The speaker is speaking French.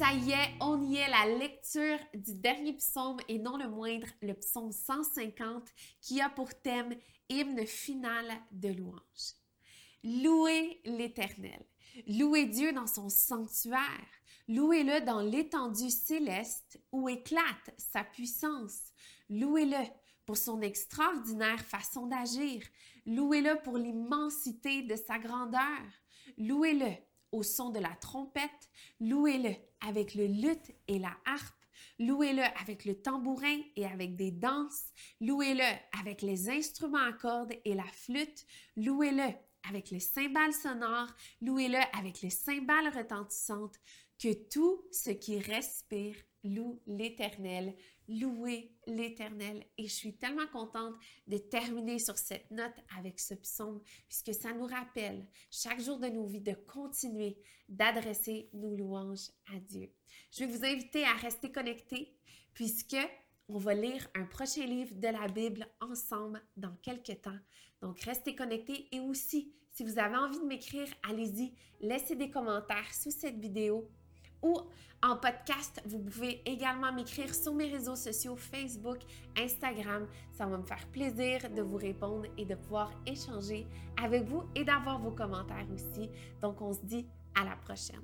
Ça y est, on y est, la lecture du dernier psaume et non le moindre, le psaume 150, qui a pour thème hymne final de louange. Louez l'Éternel. Louez Dieu dans son sanctuaire. Louez-le dans l'étendue céleste où éclate sa puissance. Louez-le pour son extraordinaire façon d'agir. Louez-le pour l'immensité de sa grandeur. Louez-le au son de la trompette. Louez-le avec le luth et la harpe. Louez-le avec le tambourin et avec des danses. Louez-le avec les instruments à cordes et la flûte. Louez-le avec les cymbales sonores. Louez-le avec les cymbales retentissantes. Que tout ce qui respire loue l'Éternel. Louez l'Éternel. Et je suis tellement contente de terminer sur cette note avec ce psaume, puisque ça nous rappelle chaque jour de nos vies de continuer d'adresser nos louanges à Dieu. Je vais vous inviter à rester connectés, puisque on va lire un prochain livre de la Bible ensemble dans quelques temps. Donc, restez connectés et aussi, si vous avez envie de m'écrire, allez-y, laissez des commentaires sous cette vidéo ou en podcast. Vous pouvez également m'écrire sur mes réseaux sociaux Facebook, Instagram. Ça va me faire plaisir de vous répondre et de pouvoir échanger avec vous et d'avoir vos commentaires aussi. Donc, on se dit à la prochaine.